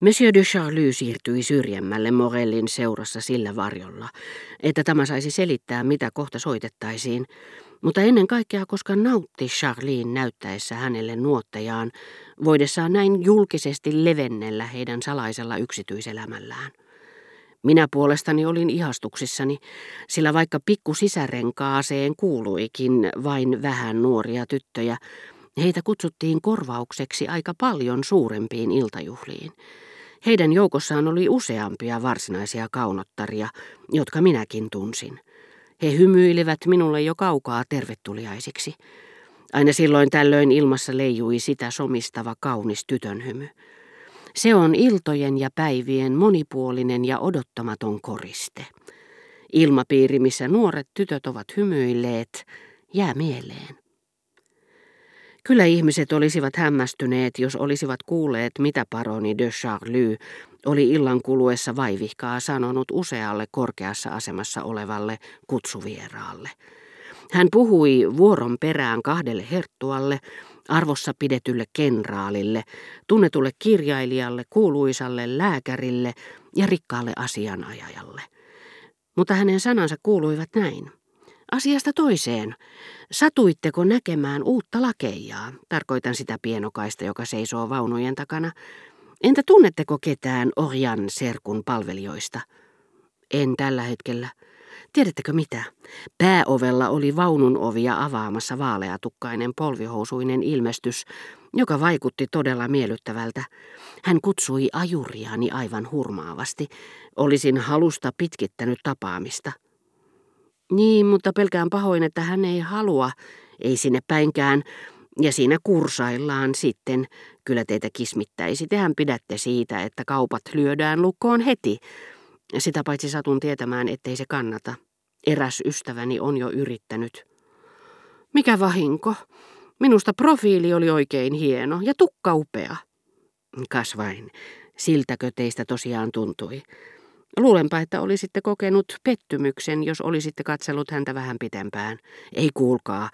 Monsieur de Charlie siirtyi syrjemmälle Morellin seurassa sillä varjolla, että tämä saisi selittää, mitä kohta soitettaisiin, mutta ennen kaikkea, koska nautti Charlien näyttäessä hänelle nuottejaan, voidessaan näin julkisesti levennellä heidän salaisella yksityiselämällään. Minä puolestani olin ihastuksissani, sillä vaikka pikku sisärenkaaseen kuuluikin vain vähän nuoria tyttöjä, heitä kutsuttiin korvaukseksi aika paljon suurempiin iltajuhliin. Heidän joukossaan oli useampia varsinaisia kaunottaria, jotka minäkin tunsin. He hymyilivät minulle jo kaukaa tervetuliaisiksi. Aina silloin tällöin ilmassa leijui sitä somistava kaunis tytön hymy. Se on iltojen ja päivien monipuolinen ja odottamaton koriste. Ilmapiiri, missä nuoret tytöt ovat hymyilleet, jää mieleen. Kyllä ihmiset olisivat hämmästyneet, jos olisivat kuulleet, mitä paroni de Charlie oli illan kuluessa vaivihkaa sanonut usealle korkeassa asemassa olevalle kutsuvieraalle. Hän puhui vuoron perään kahdelle herttualle, arvossa pidetylle kenraalille, tunnetulle kirjailijalle, kuuluisalle lääkärille ja rikkaalle asianajajalle. Mutta hänen sanansa kuuluivat näin. Asiasta toiseen. Satuitteko näkemään uutta lakeijaa? Tarkoitan sitä pienokaista, joka seisoo vaunujen takana. Entä tunnetteko ketään Orjan serkun palvelijoista? En tällä hetkellä. Tiedättekö mitä? Pääovella oli vaunun ovia avaamassa vaaleatukkainen polvihousuinen ilmestys, joka vaikutti todella miellyttävältä. Hän kutsui ajuriani aivan hurmaavasti. Olisin halusta pitkittänyt tapaamista. Niin, mutta pelkään pahoin, että hän ei halua, ei sinne päinkään, ja siinä kursaillaan sitten. Kyllä teitä kismittäisi, tehän pidätte siitä, että kaupat lyödään lukkoon heti. Sitä paitsi satun tietämään, ettei se kannata. Eräs ystäväni on jo yrittänyt. Mikä vahinko. Minusta profiili oli oikein hieno ja tukka upea. Kas vain, siltäkö teistä tosiaan tuntui. Luulenpa, että olisitte kokenut pettymyksen, jos olisitte katsellut häntä vähän pitempään. Ei kuulkaa,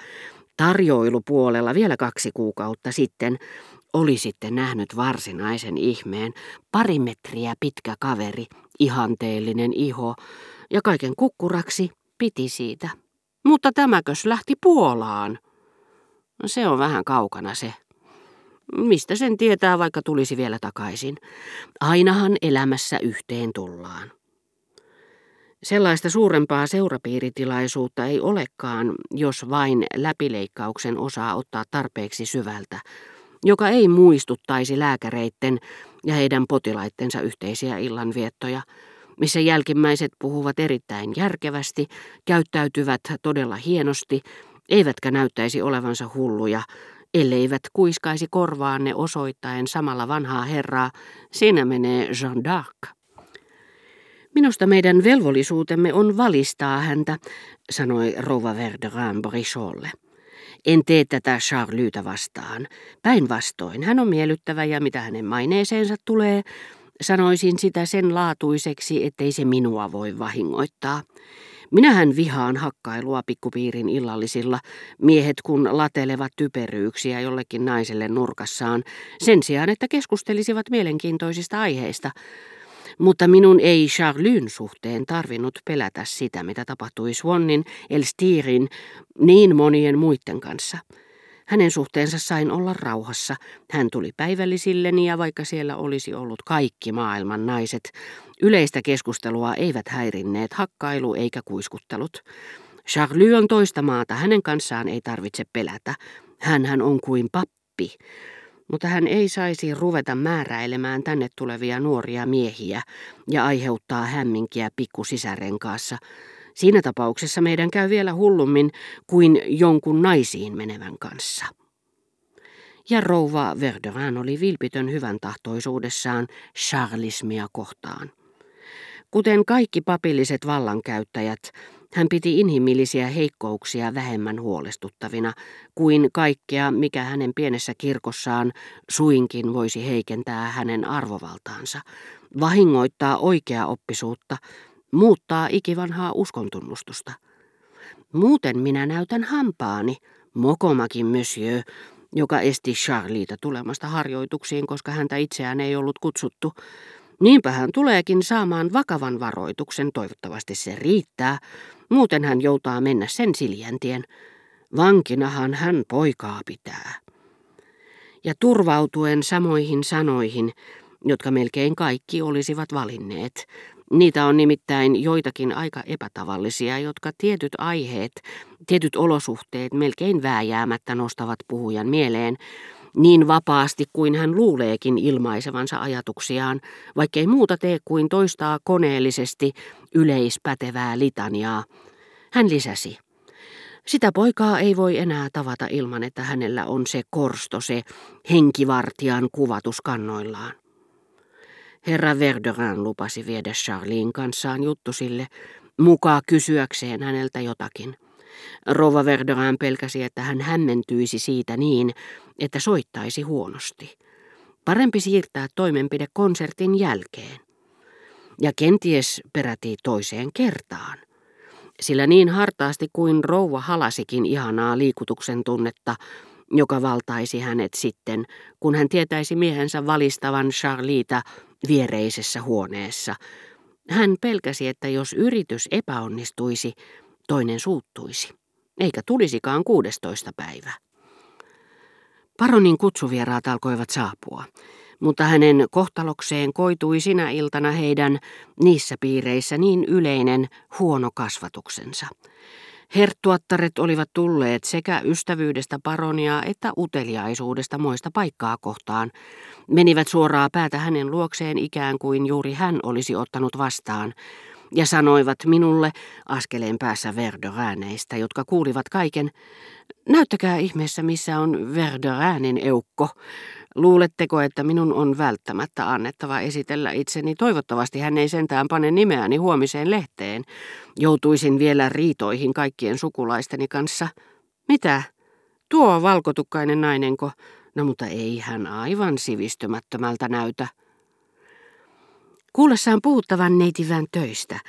tarjoilupuolella vielä kaksi kuukautta sitten olisitte nähnyt varsinaisen ihmeen, pari metriä pitkä kaveri, ihanteellinen iho, ja kaiken kukkuraksi piti siitä. Mutta tämäkös lähti Puolaan? Se on vähän kaukana se. Mistä sen tietää, vaikka tulisi vielä takaisin? Ainahan elämässä yhteen tullaan. Sellaista suurempaa seurapiiritilaisuutta ei olekaan, jos vain läpileikkauksen osaa ottaa tarpeeksi syvältä, joka ei muistuttaisi lääkäreitten ja heidän potilaittensa yhteisiä illanviettoja, missä jälkimmäiset puhuvat erittäin järkevästi, käyttäytyvät todella hienosti, eivätkä näyttäisi olevansa hulluja, elleivät kuiskaisi korvaanne osoittaen samalla vanhaa herraa, siinä menee Jean d'Arc. Minusta meidän velvollisuutemme on valistaa häntä, sanoi rouva Verderin Bricholle. En tee tätä Charlyta vastaan. Päinvastoin, hän on miellyttävä ja mitä hänen maineeseensa tulee, sanoisin sitä sen laatuiseksi, ettei se minua voi vahingoittaa. Minähän vihaan hakkailua pikkupiirin illallisilla, miehet kun latelevat typeryyksiä jollekin naiselle nurkassaan, sen sijaan, että keskustelisivat mielenkiintoisista aiheista. Mutta minun ei Charlyn suhteen tarvinnut pelätä sitä, mitä tapahtui Swannin, Elstirin, niin monien muiden kanssa. Hänen suhteensa sain olla rauhassa. Hän tuli päivällisilleni ja vaikka siellä olisi ollut kaikki maailman naiset, yleistä keskustelua eivät häirinneet hakkailu eikä kuiskuttelut. Charlie on toista maata, hänen kanssaan ei tarvitse pelätä. Hänhän on kuin pappi. Mutta hän ei saisi ruveta määräilemään tänne tulevia nuoria miehiä ja aiheuttaa hämminkiä pikkusisärenkaassa. Siinä tapauksessa meidän käy vielä hullummin kuin jonkun naisiin menevän kanssa. Ja rouva Verderin oli vilpitön hyvän tahtoisuudessaan charlismia kohtaan. Kuten kaikki papilliset vallankäyttäjät, hän piti inhimillisiä heikkouksia vähemmän huolestuttavina kuin kaikkea, mikä hänen pienessä kirkossaan suinkin voisi heikentää hänen arvovaltaansa, vahingoittaa oikea oppisuutta, muuttaa ikivanhaa uskontunnustusta. Muuten minä näytän hampaani, mokomakin monsieur, joka esti Charlieta tulemasta harjoituksiin, koska häntä itseään ei ollut kutsuttu. Niinpä hän tuleekin saamaan vakavan varoituksen, toivottavasti se riittää, muuten hän joutaa mennä sen siljäntien. Vankinahan hän poikaa pitää. Ja turvautuen samoihin sanoihin, jotka melkein kaikki olisivat valinneet, Niitä on nimittäin joitakin aika epätavallisia, jotka tietyt aiheet, tietyt olosuhteet melkein vääjäämättä nostavat puhujan mieleen, niin vapaasti kuin hän luuleekin ilmaisevansa ajatuksiaan, vaikkei muuta tee kuin toistaa koneellisesti yleispätevää litaniaa. Hän lisäsi. Sitä poikaa ei voi enää tavata ilman, että hänellä on se korsto, se henkivartijan kuvatus kannoillaan. Herra Verderin lupasi viedä Charlin kanssaan juttusille, mukaan kysyäkseen häneltä jotakin. Rova Verderin pelkäsi, että hän hämmentyisi siitä niin, että soittaisi huonosti. Parempi siirtää toimenpide konsertin jälkeen. Ja kenties peräti toiseen kertaan. Sillä niin hartaasti kuin rouva halasikin ihanaa liikutuksen tunnetta, joka valtaisi hänet sitten, kun hän tietäisi miehensä valistavan Charlita viereisessä huoneessa. Hän pelkäsi, että jos yritys epäonnistuisi, toinen suuttuisi, eikä tulisikaan 16. päivä. Paronin kutsuvieraat alkoivat saapua, mutta hänen kohtalokseen koitui sinä iltana heidän niissä piireissä niin yleinen huono kasvatuksensa – Herttuattaret olivat tulleet sekä ystävyydestä paronia että uteliaisuudesta moista paikkaa kohtaan. Menivät suoraa päätä hänen luokseen ikään kuin juuri hän olisi ottanut vastaan, ja sanoivat minulle askeleen päässä Verdörääneistä, jotka kuulivat kaiken, näyttäkää ihmeessä missä on Verdöräänin eukko. Luuletteko, että minun on välttämättä annettava esitellä itseni? Toivottavasti hän ei sentään pane nimeäni huomiseen lehteen. Joutuisin vielä riitoihin kaikkien sukulaisteni kanssa. Mitä? Tuo valkotukkainen nainenko? No mutta ei hän aivan sivistymättömältä näytä. Kuullessaan puhuttavan neitivän töistä,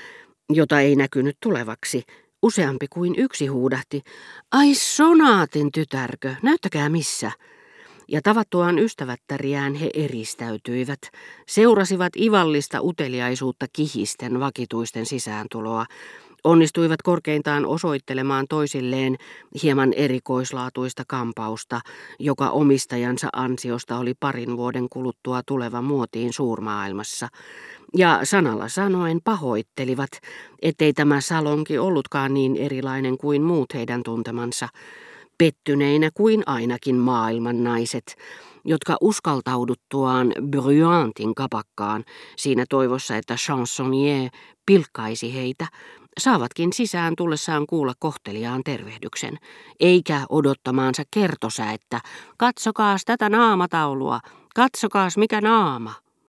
jota ei näkynyt tulevaksi, useampi kuin yksi huudahti. Ai sonaatin tytärkö, näyttäkää missä ja tavattuaan ystävättäriään he eristäytyivät, seurasivat ivallista uteliaisuutta kihisten vakituisten sisääntuloa, onnistuivat korkeintaan osoittelemaan toisilleen hieman erikoislaatuista kampausta, joka omistajansa ansiosta oli parin vuoden kuluttua tuleva muotiin suurmaailmassa, ja sanalla sanoen pahoittelivat, ettei tämä salonki ollutkaan niin erilainen kuin muut heidän tuntemansa, pettyneinä kuin ainakin maailman naiset, jotka uskaltauduttuaan Bryantin kapakkaan siinä toivossa, että chansonnier pilkkaisi heitä, saavatkin sisään tullessaan kuulla kohteliaan tervehdyksen, eikä odottamaansa kertosäettä, katsokaas tätä naamataulua, katsokaas mikä naama.